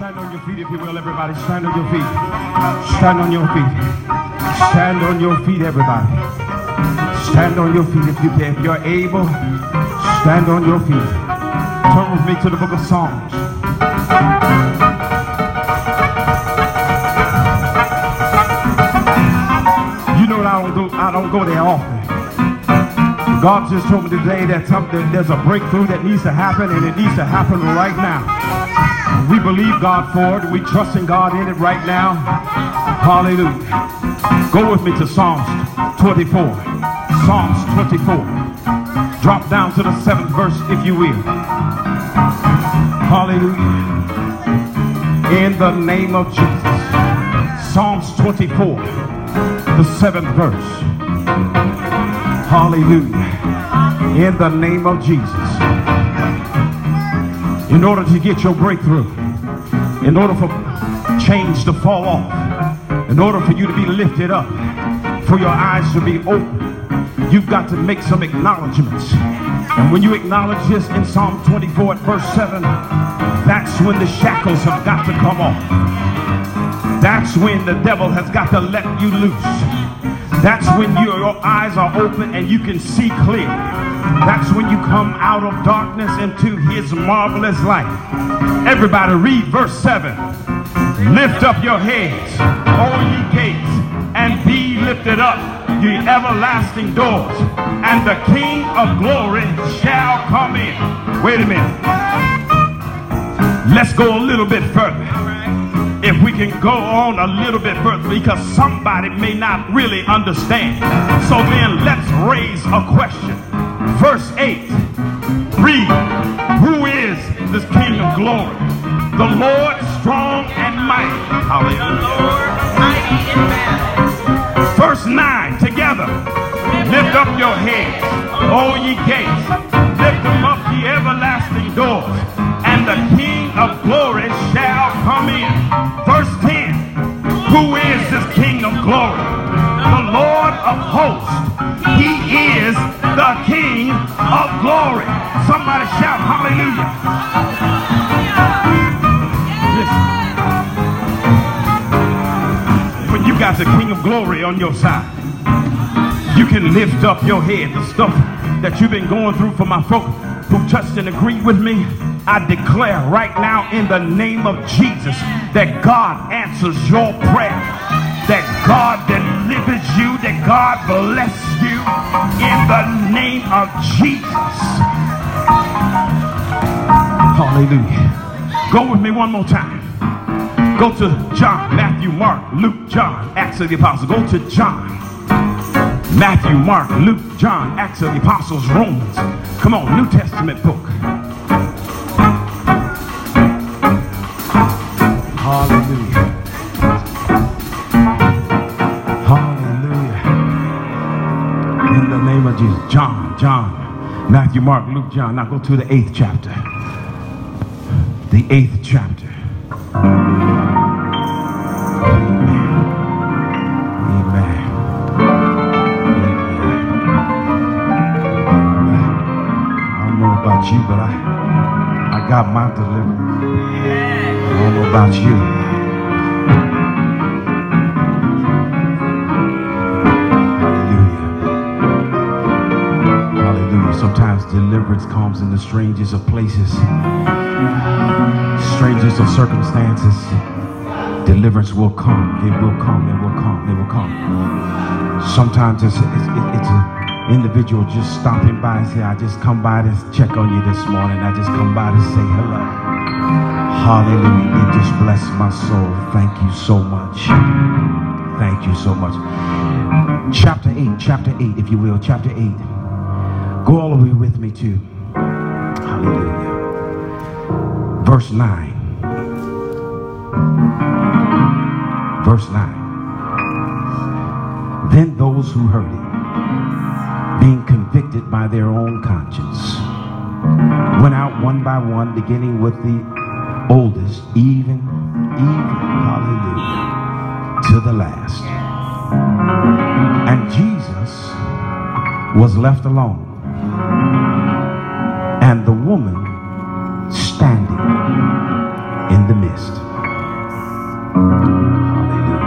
Stand on your feet, if you will, everybody. Stand on your feet. Stand on your feet. Stand on your feet, everybody. Stand on your feet if you can. If you're able, stand on your feet. Turn with me to the book of Psalms. You know what I don't go, I don't go there often. God just told me today that something, there's a breakthrough that needs to happen, and it needs to happen right now. We believe God for it. We trust in God in it right now. Hallelujah. Go with me to Psalms 24. Psalms 24. Drop down to the seventh verse, if you will. Hallelujah. In the name of Jesus. Psalms 24, the seventh verse. Hallelujah. In the name of Jesus. In order to get your breakthrough, in order for change to fall off, in order for you to be lifted up, for your eyes to be open, you've got to make some acknowledgments. And when you acknowledge this in Psalm 24 at verse 7, that's when the shackles have got to come off. That's when the devil has got to let you loose. That's when your, your eyes are open and you can see clear. That's when you come out of darkness into his marvelous light. Everybody read verse 7. Lift up your heads, all ye gates, and be lifted up, ye everlasting doors, and the King of glory shall come in. Wait a minute. Let's go a little bit further if we can go on a little bit further because somebody may not really understand. So then let's raise a question. Verse 8. Read. Who is this King of glory? The Lord strong and mighty. Hallelujah. Verse 9. Together. Lift up your heads, all ye gates. Lift them up, ye everlasting doors. And the King of glory shall come in. Verse 10. Who is this King of glory? The Lord of hosts. He is the King of glory. Somebody shout hallelujah. The King of glory on your side, you can lift up your head. The stuff that you've been going through for my folk who touched and agreed with me, I declare right now in the name of Jesus that God answers your prayer, that God delivers you, that God bless you in the name of Jesus. Hallelujah. Go with me one more time. Go to John, Matthew, Mark, Luke, John, Acts of the Apostles. Go to John. Matthew, Mark, Luke, John, Acts of the Apostles, Romans. Come on, New Testament book. Hallelujah. Hallelujah. In the name of Jesus. John, John, Matthew, Mark, Luke, John. Now go to the eighth chapter. The eighth chapter. I don't know about you. Hallelujah. Hallelujah. Sometimes deliverance comes in the strangest of places, strangest of circumstances. Deliverance will come. It will come. It will come. It will come. Sometimes it's, it's, it's an individual just stopping by and say, I just come by to check on you this morning. I just come by to say hello. Hallelujah. It just blessed my soul. Thank you so much. Thank you so much. Chapter 8, chapter 8, if you will, chapter 8. Go all the way with me to Hallelujah. Verse 9. Verse 9. Then those who heard it, being convicted by their own conscience, went out one by one, beginning with the oldest, even, even, hallelujah, to the last. And Jesus was left alone. And the woman standing in the midst. Hallelujah.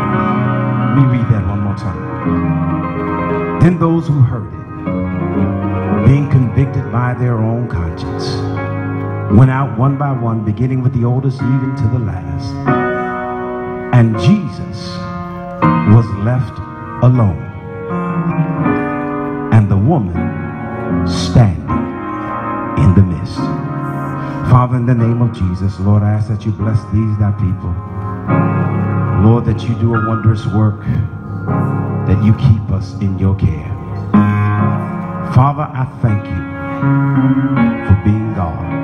Let me read that one more time. Then those who heard it, being convicted by their own conscience, went out one by one, beginning with the oldest even to the last. And Jesus was left alone. And the woman standing in the midst. Father, in the name of Jesus, Lord, I ask that you bless these thy people. Lord, that you do a wondrous work, that you keep us in your care. Father, I thank you for being God.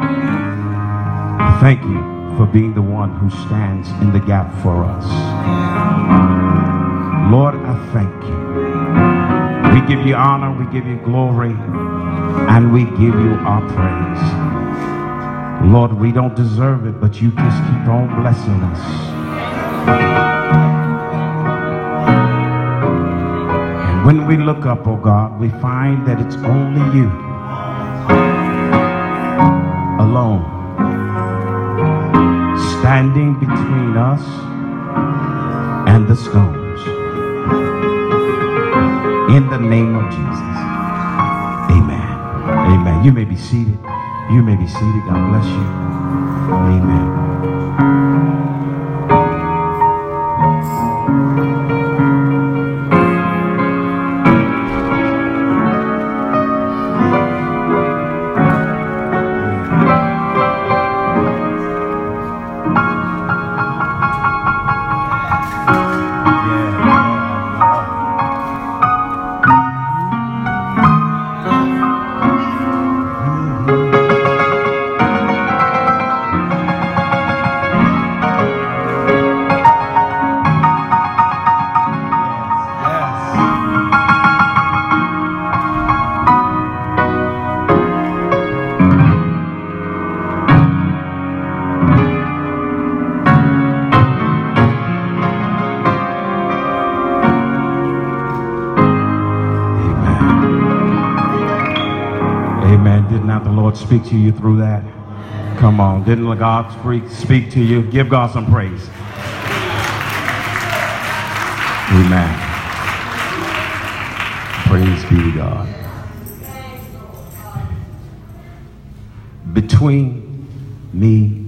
Thank you for being the one who stands in the gap for us. Lord, I thank you. We give you honor, we give you glory, and we give you our praise. Lord, we don't deserve it, but you just keep on blessing us. And when we look up, oh God, we find that it's only you alone standing between us and the stones. In the name of Jesus. Amen. Amen. You may be seated. You may be seated. God bless you. Amen. Through that? Come on. Didn't God speak, speak to you? Give God some praise. Amen. Praise be to God. Between me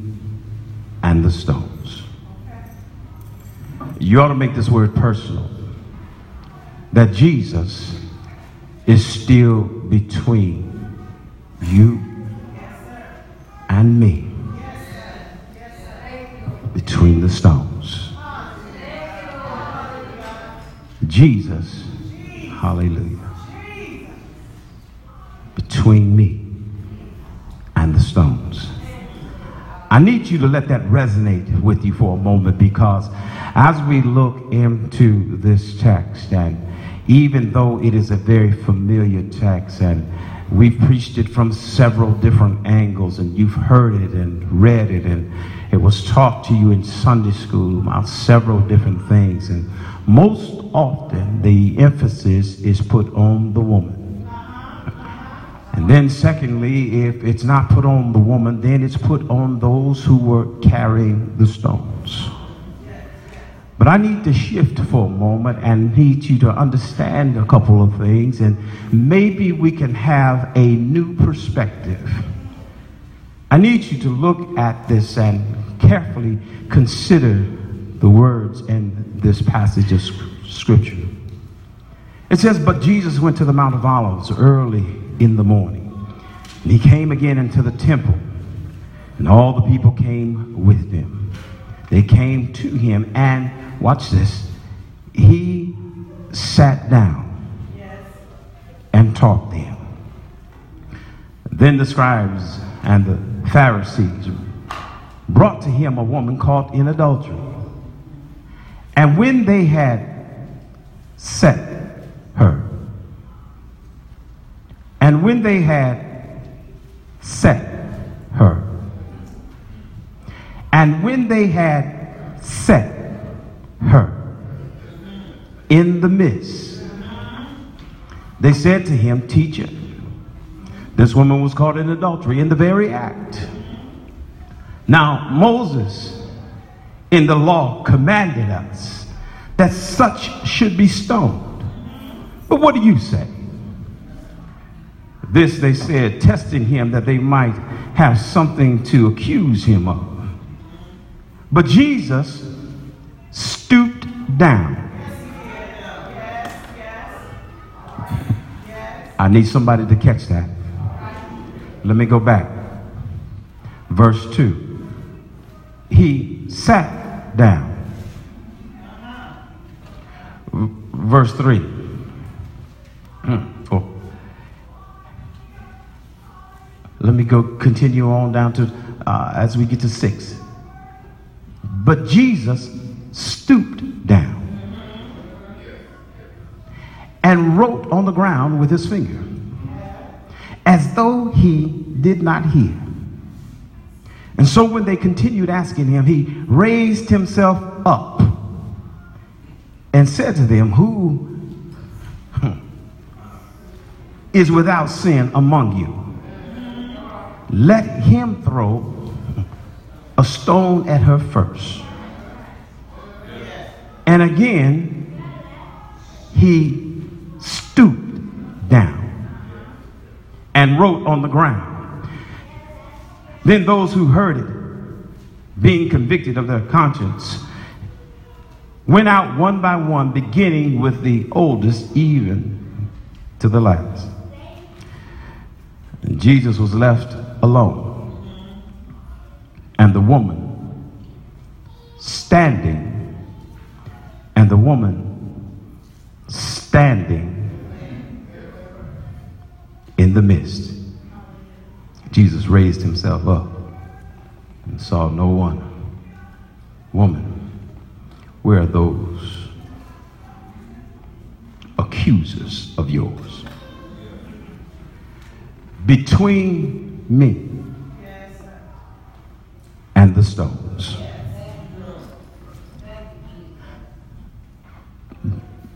and the stones. You ought to make this word personal. That Jesus is still between you and me. Between the stones. Jesus, hallelujah. Between me and the stones. I need you to let that resonate with you for a moment because as we look into this text, and even though it is a very familiar text, and we've preached it from several different angles, and you've heard it and read it, and it was taught to you in Sunday school about several different things, and most often the emphasis is put on the woman. And then, secondly, if it's not put on the woman, then it's put on those who were carrying the stones. But I need to shift for a moment and need you to understand a couple of things, and maybe we can have a new perspective. I need you to look at this and carefully consider the words in this passage of Scripture. It says, But Jesus went to the Mount of Olives early in the morning. And he came again into the temple, and all the people came with him. They came to him, and watch this, he sat down and taught them. Then the scribes and the Pharisees brought to him a woman caught in adultery. And when they had set her, and when they had set her, and when they had set her in the midst, they said to him, Teacher, this woman was caught in adultery in the very act. Now, Moses in the law commanded us that such should be stoned. But what do you say? This they said, testing him that they might have something to accuse him of. But Jesus stooped down. I need somebody to catch that. Let me go back. Verse 2. He sat down. Verse 3. Hmm. Let me go continue on down to uh, as we get to 6. But Jesus stooped down and wrote on the ground with his finger as though he did not hear. And so when they continued asking him, he raised himself up and said to them, Who is without sin among you? Let him throw a stone at her first. And again, he stooped down and wrote on the ground. Then those who heard it, being convicted of their conscience, went out one by one, beginning with the oldest, even to the last. And Jesus was left alone. And the woman standing, and the woman standing in the midst. Jesus raised himself up and saw no one. Woman, where are those accusers of yours? Between me and the stones.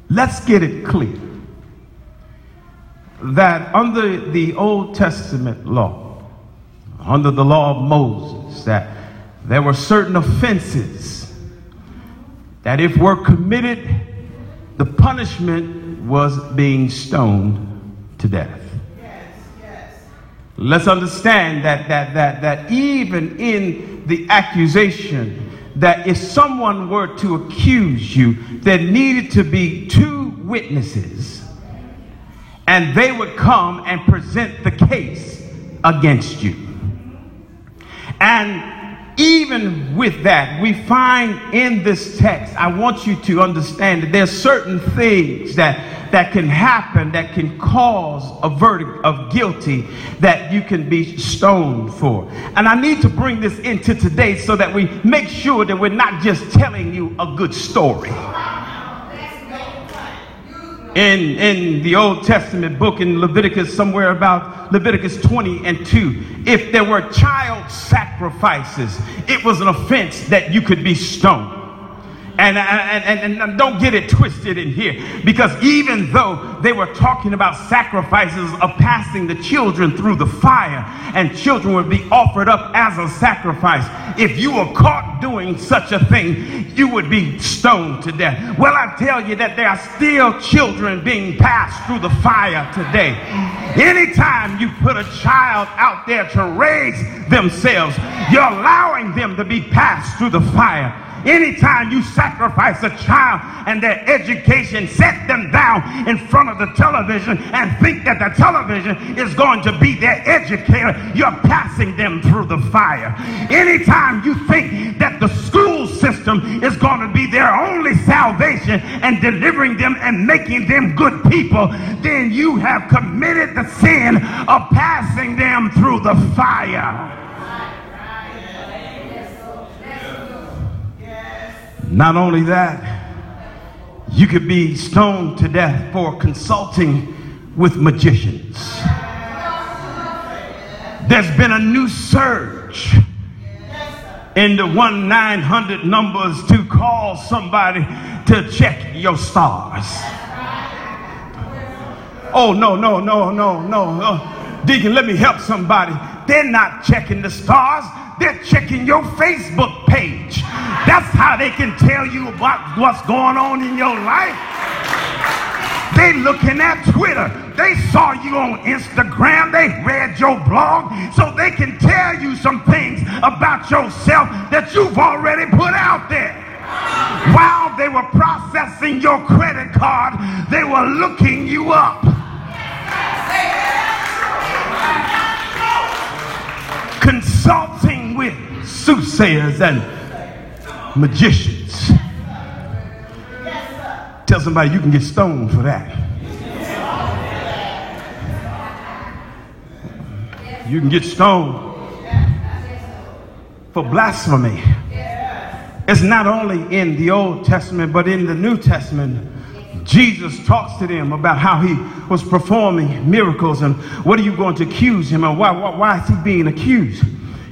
Let's get it clear that under the Old Testament law, under the law of Moses, that there were certain offenses that if were committed, the punishment was being stoned to death. Let's understand that, that, that, that even in the accusation, that if someone were to accuse you, there needed to be two witnesses and they would come and present the case against you. And even with that, we find in this text, I want you to understand that there's certain things that, that can happen that can cause a verdict of guilty that you can be stoned for. And I need to bring this into today so that we make sure that we're not just telling you a good story in, in the Old Testament book in Leviticus, somewhere about Leviticus 20 and 2. If there were child sacrifices, it was an offense that you could be stoned. And, and, and, and, don't get it twisted in here because even though they were talking about sacrifices of passing the children through the fire and children would be offered up as a sacrifice, if you were caught doing such a thing, you would be stoned to death. Well, I tell you that there are still children being passed through the fire today. Anytime you put a child out there to raise themselves, you're allowing them to be passed through the fire. Anytime you sacrifice a child and their education, set them down in front of the television and think that the television is going to be their educator, you're passing them through the fire. Anytime you think that the school system is going to be their only salvation and delivering them and making them good people, then you have committed the sin of passing them through the fire. Not only that, you could be stoned to death for consulting with magicians. There's been a new surge in the 1 900 numbers to call somebody to check your stars. Oh, no, no, no, no, no. Uh, Deacon, let me help somebody. They're not checking the stars, they're checking your Facebook page. That's how they can tell you about what's going on in your life. They looking at Twitter. They saw you on Instagram. They read your blog so they can tell you some things about yourself that you've already put out there. While they were processing your credit card, they were looking you up. Consulting soothsayers and magicians. Tell somebody you can get stoned for that. You can get stoned for blasphemy. It's not only in the Old Testament, but in the New Testament. Jesus talks to them about how he was performing miracles and what are you going to accuse him and why, why, why is he being accused?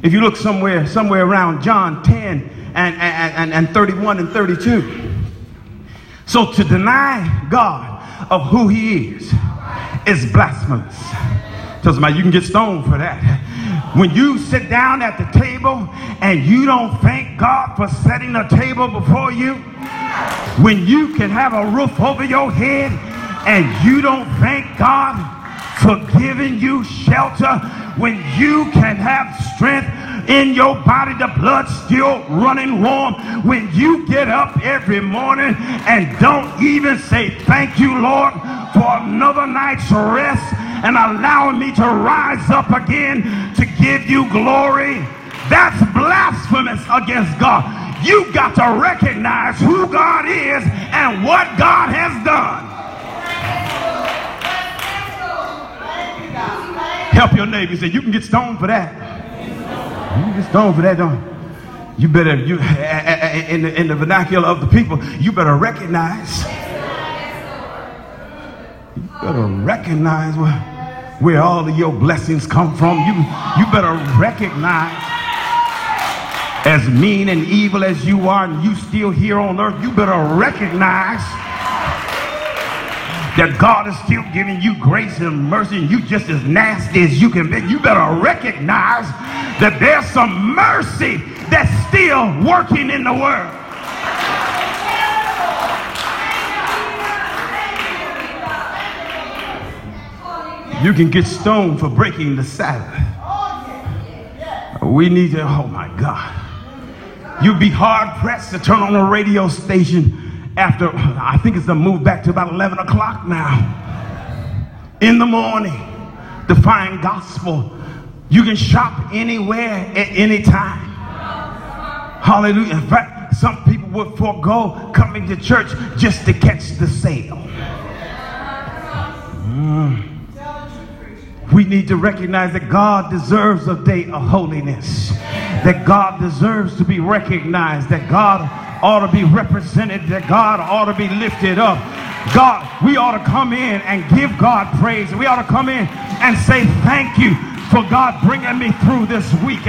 If you look somewhere, somewhere around John 10 and, and, and 31 and 32. So to deny God of who he is is blasphemous. Tell somebody you can get stoned for that. When you sit down at the table and you don't thank God for setting a table before you, when you can have a roof over your head and you don't thank God for giving you shelter, when you can have strength in your body, the blood still running warm. When you get up every morning and don't even say thank you, Lord, for another night's rest and allowing me to rise up again to give you glory, that's blasphemous against God. You got to recognize who God is and what God has done. Help your neighbor. Say, you can get stoned for that. You get stoned for that, don't you? You better, you in the, in the vernacular of the people, you better recognize. You better recognize where, where all of your blessings come from. You, you better recognize as mean and evil as you are and you still here on earth, you better recognize that God is still giving you grace and mercy and you just as nasty as you can be. You better recognize that there's some mercy that's still working in the world. You can get stoned for breaking the Sabbath. We need to, oh my God. You'd be hard pressed to turn on a radio station after, I think it's a move back to about 11 o'clock now. In the morning, to find gospel. You can shop anywhere at any time. Hallelujah. In fact, some people would forego coming to church just to catch the sale. Mm. We need to recognize that God deserves a day of holiness, that God deserves to be recognized, that God ought to be represented, that God ought to be lifted up. God, we ought to come in and give God praise. We ought to come in and say thank you for God bringing me through this week,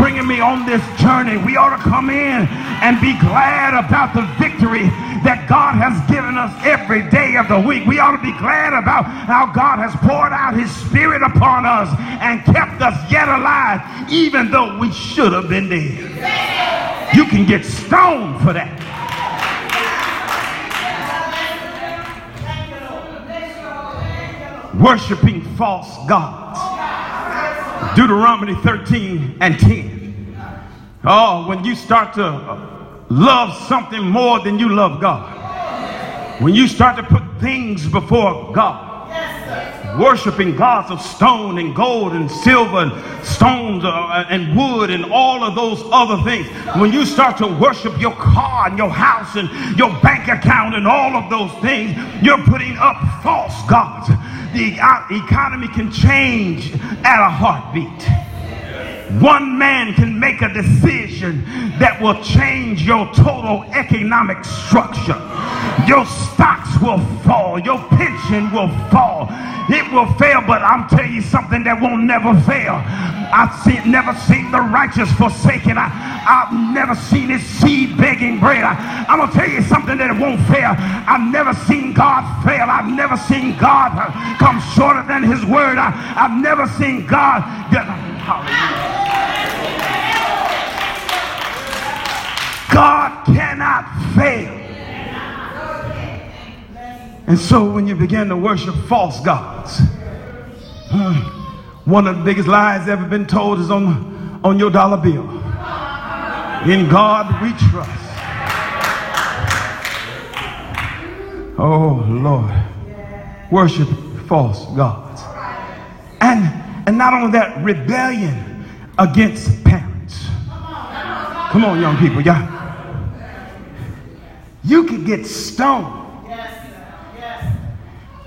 bringing me on this journey. We ought to come in and be glad about the victory that God has given us every day of the week. We ought to be glad about how God has poured out his spirit upon us and kept us yet alive, even though we should have been dead. You can get stoned for that. Worshipping false gods. Deuteronomy 13 and 10. Oh, when you start to love something more than you love God. When you start to put things before God worshiping gods of stone and gold and silver and stones uh, and wood and all of those other things, when you start to worship your car and your house and your bank account and all of those things, you're putting up false gods. The uh, economy can change at a heartbeat. One man can make a decision that will change your total economic structure. Your stocks will fall. Your pension will fall. It will fail, but I'm telling you something that won't never fail. I've seen, never seen the righteous forsaken. I, I've never seen his seed begging bread. I, I'm going to tell you something that it won't fail. I've never seen God fail. I've never seen God uh, come shorter than his word. I, I've never seen God. Hallelujah. God cannot fail. And so when you begin to worship false gods, one of the biggest lies ever been told is on, on your dollar bill. In God we trust. Oh Lord. Worship false gods. And and not only that, rebellion against parents. Come on, young people, y'all. You could get stoned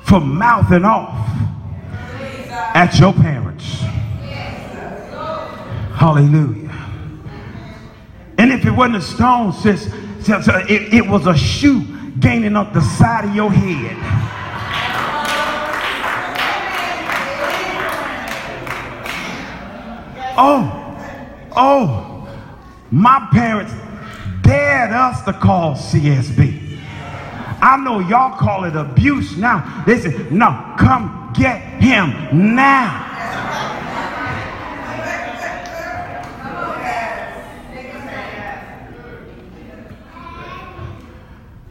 for mouthing off at your parents. Hallelujah. And if it wasn't a stone, sis, it, it was a shoe gaining up the side of your head. Oh, oh, my parents dared us to call CSB. I know y'all call it abuse now. They said, no, come get him now.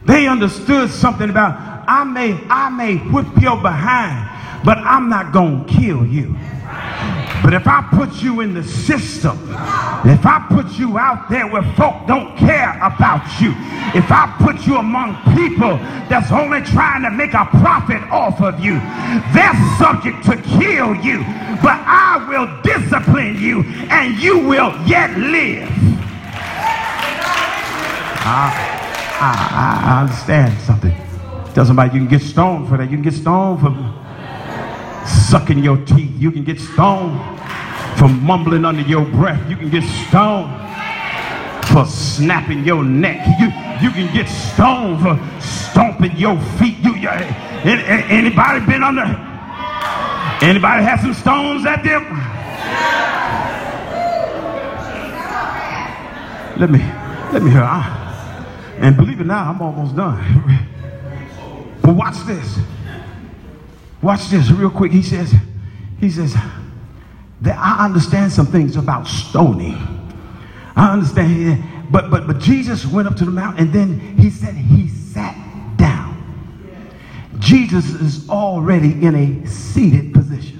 They understood something about I may I may whip your behind, but I'm not gonna kill you. But if I put you in the system, if I put you out there where folk don't care about you, if I put you among people that's only trying to make a profit off of you, they're subject to kill you. But I will discipline you and you will yet live. I, I, I understand something. Tell somebody you can get stoned for that. You can get stoned for sucking your teeth. You can get stoned for mumbling under your breath. You can get stoned for snapping your neck. You, you can get stoned for stomping your feet. You, you anybody been under? Anybody have some stones at them? Let me, let me hear. I, and believe it now, I'm almost done. But watch this. Watch this real quick. He says, he says, that I understand some things about stoning. I understand, but but but Jesus went up to the mountain and then he said he sat down. Jesus is already in a seated position.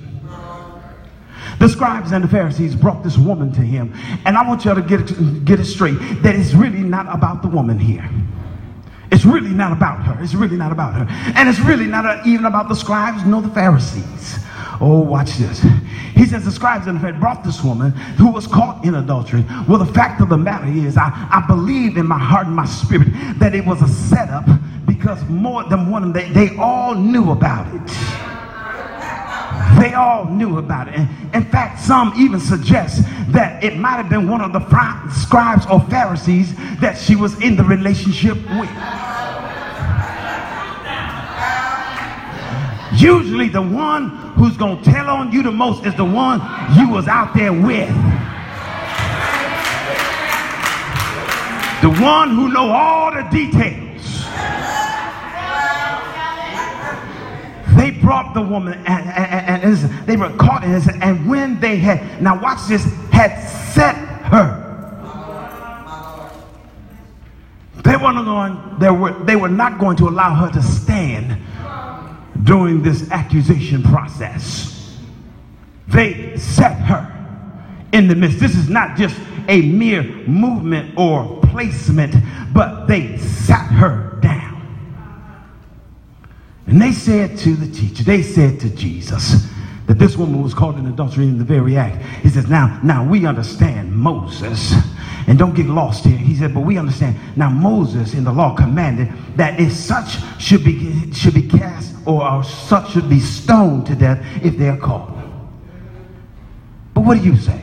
The scribes and the Pharisees brought this woman to him, and I want y'all to get it, get it straight that it's really not about the woman here. It's really not about her. It's really not about her. And it's really not even about the scribes nor the Pharisees. Oh, watch this. He says the scribes and Pharisees brought this woman who was caught in adultery. Well, the fact of the matter is, I, I believe in my heart and my spirit that it was a setup because more than one of them, they, they all knew about it. They all knew about it. And in fact, some even suggest that it might have been one of the scribes or Pharisees that she was in the relationship with. Usually the one who's going to tell on you the most is the one you was out there with. The one who know all the details. They brought the woman and, and, and, and they were caught in this. And when they had, now watch this, had set her. They weren't going, they were, they were not going to allow her to stand during this accusation process. They set her in the midst. This is not just a mere movement or placement, but they sat her down. And they said to the teacher, they said to Jesus, that this woman was caught in adultery in the very act. He says, now, now we understand Moses and don't get lost here. He said, but we understand. Now Moses in the law commanded that if such should be should be cast or, or such should be stoned to death if they are caught. But what do you say?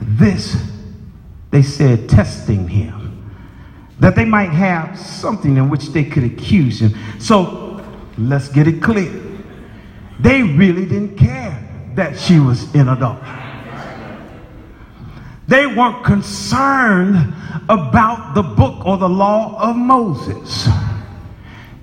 This, they said, testing him. That they might have something in which they could accuse him. So let's get it clear. They really didn't care that she was in adultery. They weren't concerned about the book or the law of Moses.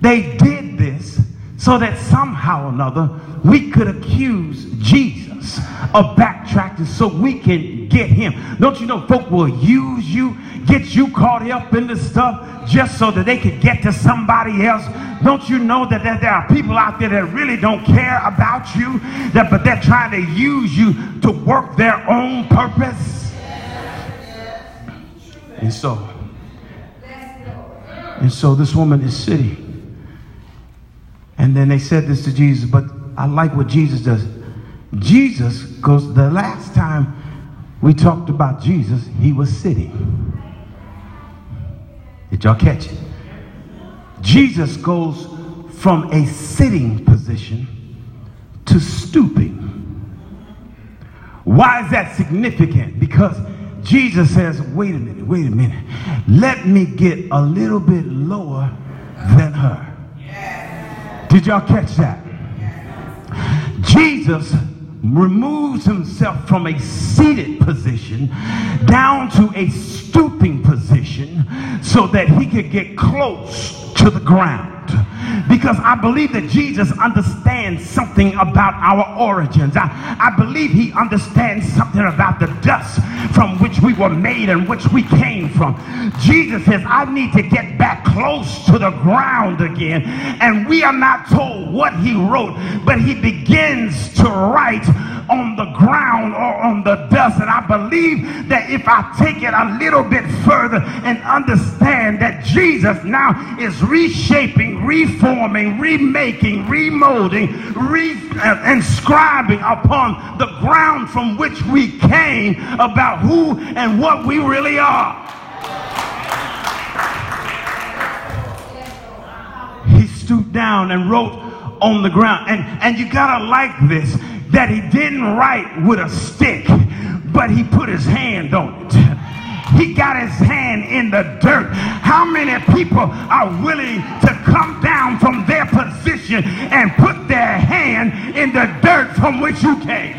They did this so that somehow or another we could accuse Jesus of backtracking so we can get him. Don't you know folk will use you get you caught up in the stuff just so that they could get to somebody else. Don't you know that, that there are people out there that really don't care about you, that but they're trying to use you to work their own purpose? And so, and so this woman is sitting. And then they said this to Jesus, but I like what Jesus does. Jesus goes, the last time we talked about Jesus, he was sitting. Did y'all catch it? Jesus goes from a sitting position to stooping. Why is that significant? Because Jesus says, wait a minute, wait a minute. Let me get a little bit lower than her. Did y'all catch that? Jesus removes himself from a seated position down to a stooping position so that he could get close to the ground because I believe that Jesus understands something about our origins. I, I believe he understands something about the dust from which we were made and which we came from. Jesus says, I need to get back close to the ground again. And we are not told what he wrote, but he begins to write on the ground or on the dust. And I believe that if I take it a little bit further and understand that Jesus now is reshaping, reforming, remaking, remolding, re uh, inscribing upon the ground from which we came about who and what we really are. He stooped down and wrote on the ground. And, and you gotta like this that he didn't write with a stick, but he put his hand on it. He got his hand in the dirt. How many people are willing to come down from their position and put their hand in the dirt from which you came?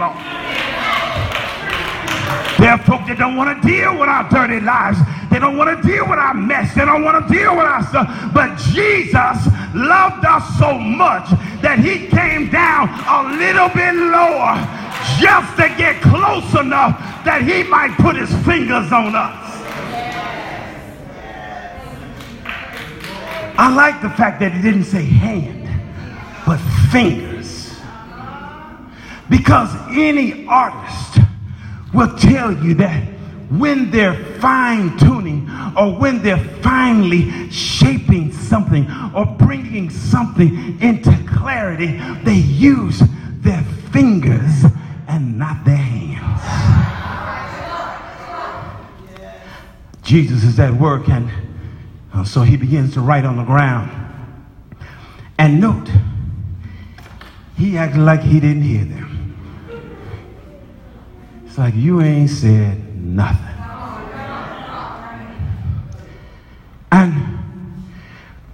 There are folks that don't want to deal with our dirty lives. They don't want to deal with our mess. They don't want to deal with our stuff. But Jesus loved us so much that he came down a little bit lower just to get close enough that he might put his fingers on us. I like the fact that he didn't say hand, but fingers. Because any artist will tell you that when they're fine tuning or when they're finally shaping something or bringing something into clarity, they use their fingers and not their hands. Jesus is at work, and uh, so he begins to write on the ground. And note, he acted like he didn't hear them. It's like you ain't said nothing. And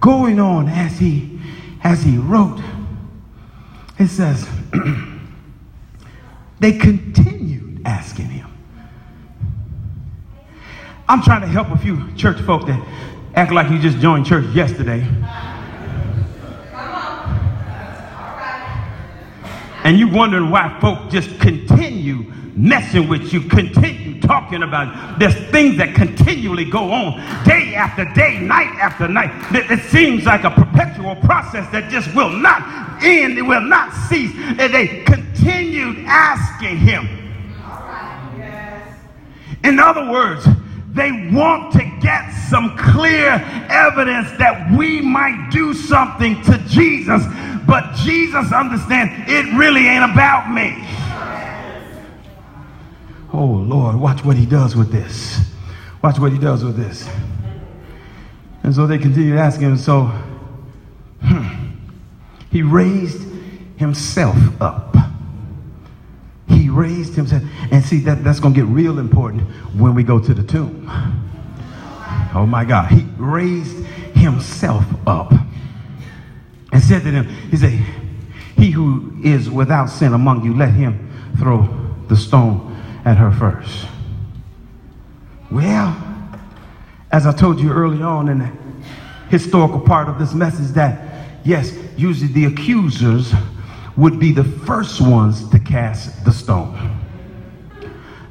going on as he as he wrote, it says they continued asking him. I'm trying to help a few church folk that act like you just joined church yesterday. And you wondering why folk just continue messing with you, continue talking about it. There's things that continually go on day after day, night after night. It, seems like a perpetual process that just will not end, it will not cease. And they continued asking him. In other words, they want to get some clear evidence that we might do something to Jesus, but Jesus understands it really ain't about me. Oh, Lord, watch what he does with this. Watch what he does with this. And so they continued asking him. So hmm, he raised himself up. He raised himself. And see, that, that's going to get real important when we go to the tomb. Oh my God. He raised himself up and said to them, He said, He who is without sin among you, let him throw the stone at her first. Well, as I told you early on in the historical part of this message, that yes, usually the accusers would be the first ones to cast the stone.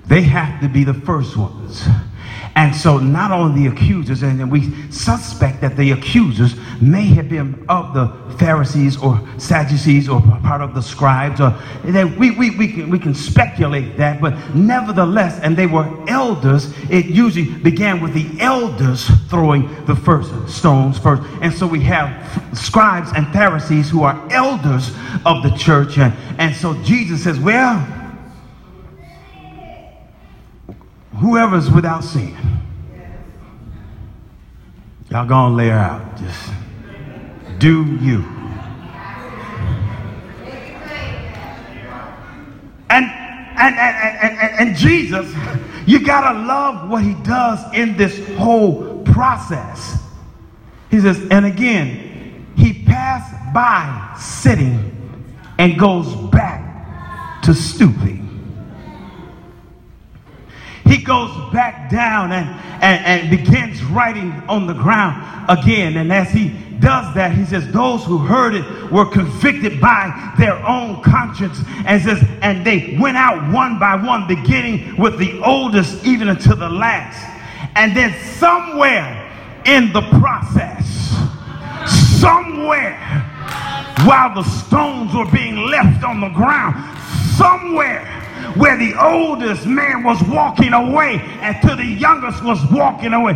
They have to be the first ones. And so not only the accusers, and we suspect that the accusers may have been of the Pharisees or Sadducees or part of the scribes, or that we, we, we, can, we can speculate that, but nevertheless, and they were elders, it usually began with the elders throwing the first stones first. And so we have scribes and Pharisees who are elders of the church. And, and so Jesus says, well, whoever's without sin, y'all gonna lay her out. Just do you. And, and, and, and, and Jesus, you gotta love what he does in this whole process. He says, and again, he passed by sitting and goes back to stooping he goes back down and, and, and begins writing on the ground again. And as he does that, he says, Those who heard it were convicted by their own conscience. And says, and they went out one by one, beginning with the oldest, even until the last. And then somewhere in the process, somewhere while the stones were being left on the ground, somewhere where the oldest man was walking away and to the youngest was walking away.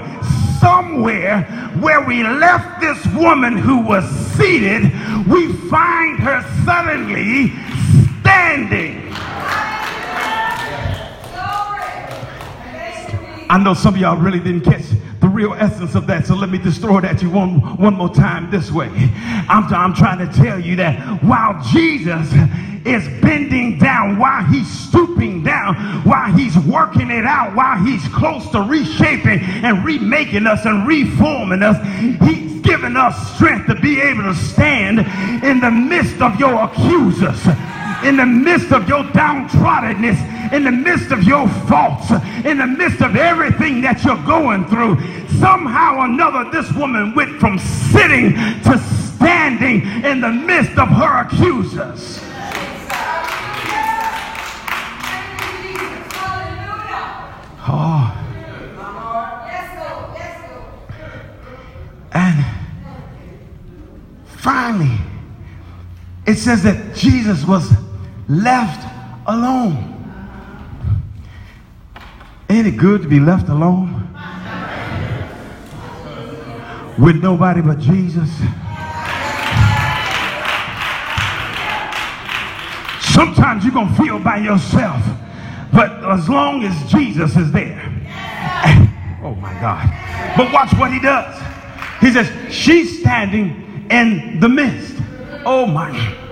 Somewhere where we left this woman who was seated, we find her suddenly standing. I know some of y'all really didn't catch the real essence of that. So let me just throw it at you one, one more time this way. I'm, I'm trying to tell you that while Jesus is bending down, while he's stooping down, while he's working it out, while he's close to reshaping and remaking us and reforming us, he's given us strength to be able to stand in the midst of your accusers in the midst of your downtroddenness, in the midst of your faults, in the midst of everything that you're going through. Somehow or another, this woman went from sitting to standing in the midst of her accusers. Oh. And finally, it says that Jesus was left alone. Ain't it good to be left alone? With nobody but Jesus. Sometimes you're going to feel by yourself, but as long as Jesus is there. Oh my God. But watch what he does. He says, She's standing in the midst. Oh my God.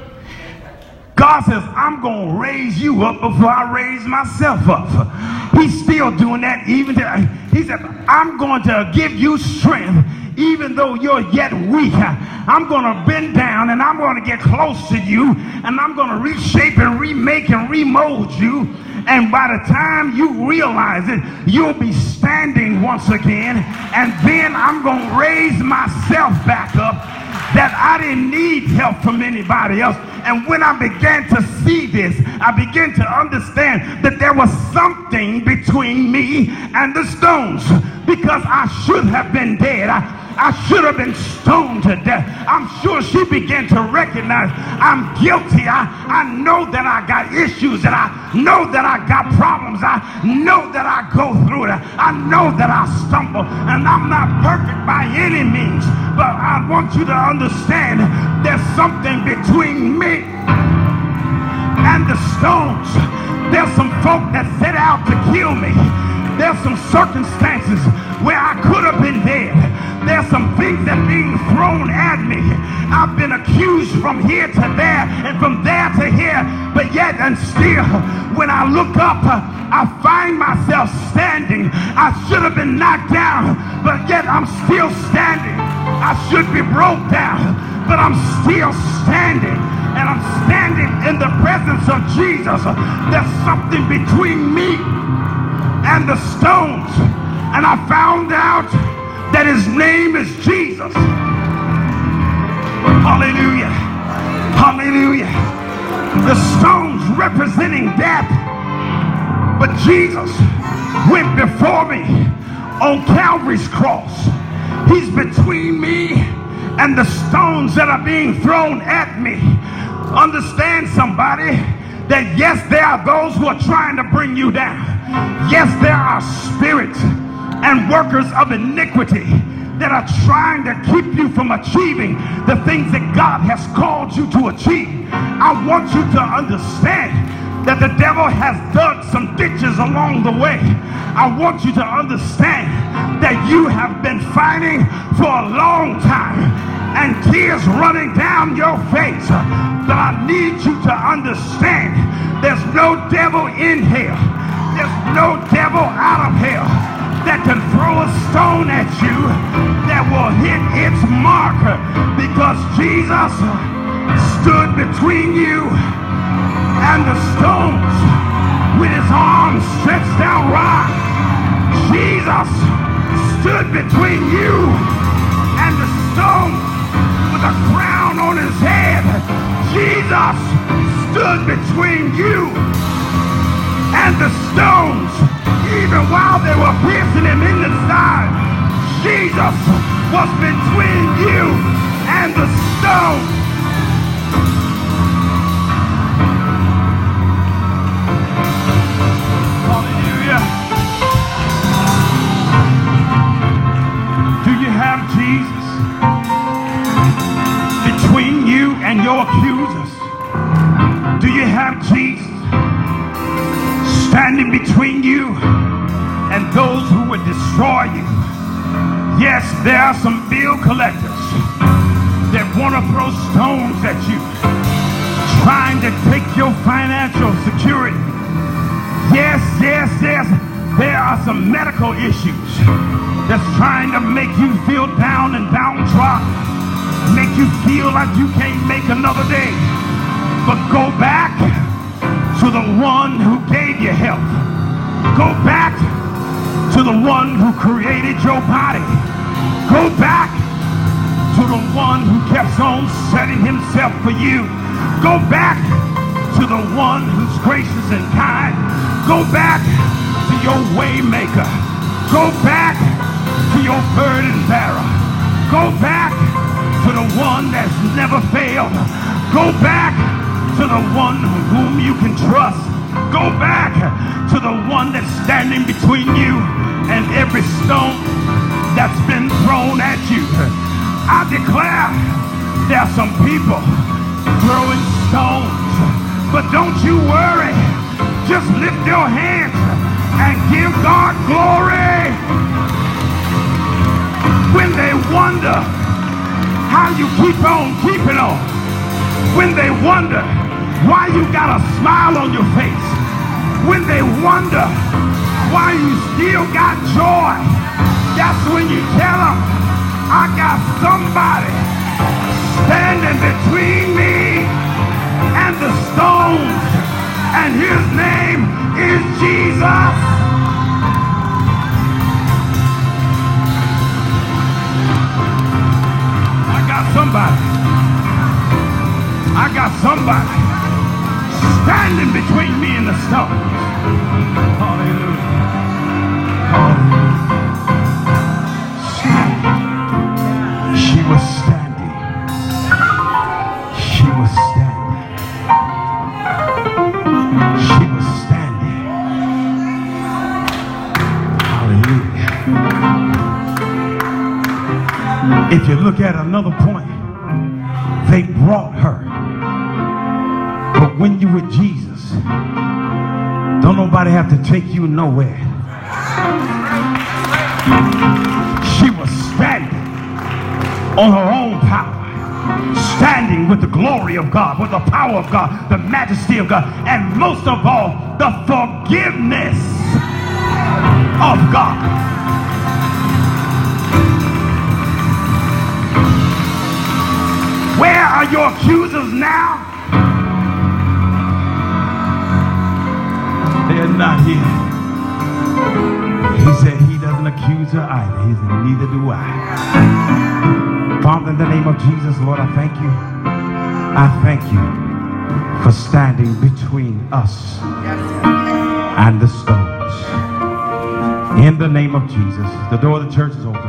God says, I'm going to raise you up before I raise myself up. He's still doing that even to, he said, I'm going to give you strength even though you're yet weak. I'm going to bend down and I'm going to get close to you and I'm going to reshape and remake and remold you. And by the time you realize it, you'll be standing once again. And then I'm going to raise myself back up that I didn't need help from anybody else. And when I began to see this, I began to understand that there was something between me and the stones because I should have been dead. I, I should have been stoned to death. I'm sure she began to recognize I'm guilty. I, I know that I got issues and I know that I got problems. I know that I go through it. I know that I stumble and I'm not perfect by any means. But I want you to understand there's something between me and the stones. There's some folk that set out to kill me. There's some circumstances where I could have been dead. There's some things that being thrown at me. I've been accused from here to there and from there to here. But yet and still, when I look up, I find myself standing. I should have been knocked down, but yet I'm still standing. I should be broke down, but I'm still standing. And I'm standing in the presence of Jesus. There's something between me and the stones. And I found out that his name is Jesus. Hallelujah. Hallelujah. The stones representing death. But Jesus went before me on Calvary's cross. He's between me and the stones that are being thrown at me. Understand somebody that yes, there are those who are trying to bring you down. Yes, there are spirits and workers of iniquity that are trying to keep you from achieving the things that God has called you to achieve. I want you to understand that the devil has dug some ditches along the way. I want you to understand that you have been fighting for a long time and tears running down your face. But I need you to understand there's no devil in hell. There's no devil out of hell that can throw a stone at you that will hit its mark because Jesus stood between you and the stones with his arms stretched out wide. Jesus stood between you and the stones with a crown on his head. Jesus stood between you and the stones even while they were piercing him in the side. Jesus was between you and the medical issues that's trying to make you feel down and downtrodden make you feel like you can't make another day. But go back to the one who gave you health. Go back to the one who created your body. Go back to the one who kept on setting himself for you. Go back to the one who's gracious and kind. Go back to your waymaker. Your burden bearer. Go back to the one that's never failed. Go back to the one whom you can trust. Go back to the one that's standing between you and every stone that's been thrown at you. I declare there are some people throwing stones, but don't you worry. Just lift your hands and give God glory. When they wonder how you keep on keeping on. When they wonder why you got a smile on your face. When they wonder why you still got joy. That's when you tell them, I got somebody standing between me and the stones. And his name is Jesus. Somebody. I got somebody standing between me and the stars. Hallelujah. Hallelujah. She was standing. She was standing. She was standing. Hallelujah. If you look at another point, brought her. But when you with Jesus, don't nobody have to take you nowhere. She was standing on her own power standing with the glory of God, with the power of God, the majesty of God, and most of all, the forgiveness of God. Your accusers now? They're not here. He said he doesn't accuse her either. He said, neither do I. Father, in the name of Jesus, Lord, I thank you. I thank you for standing between us and the stones. In the name of Jesus. The door of the church is open.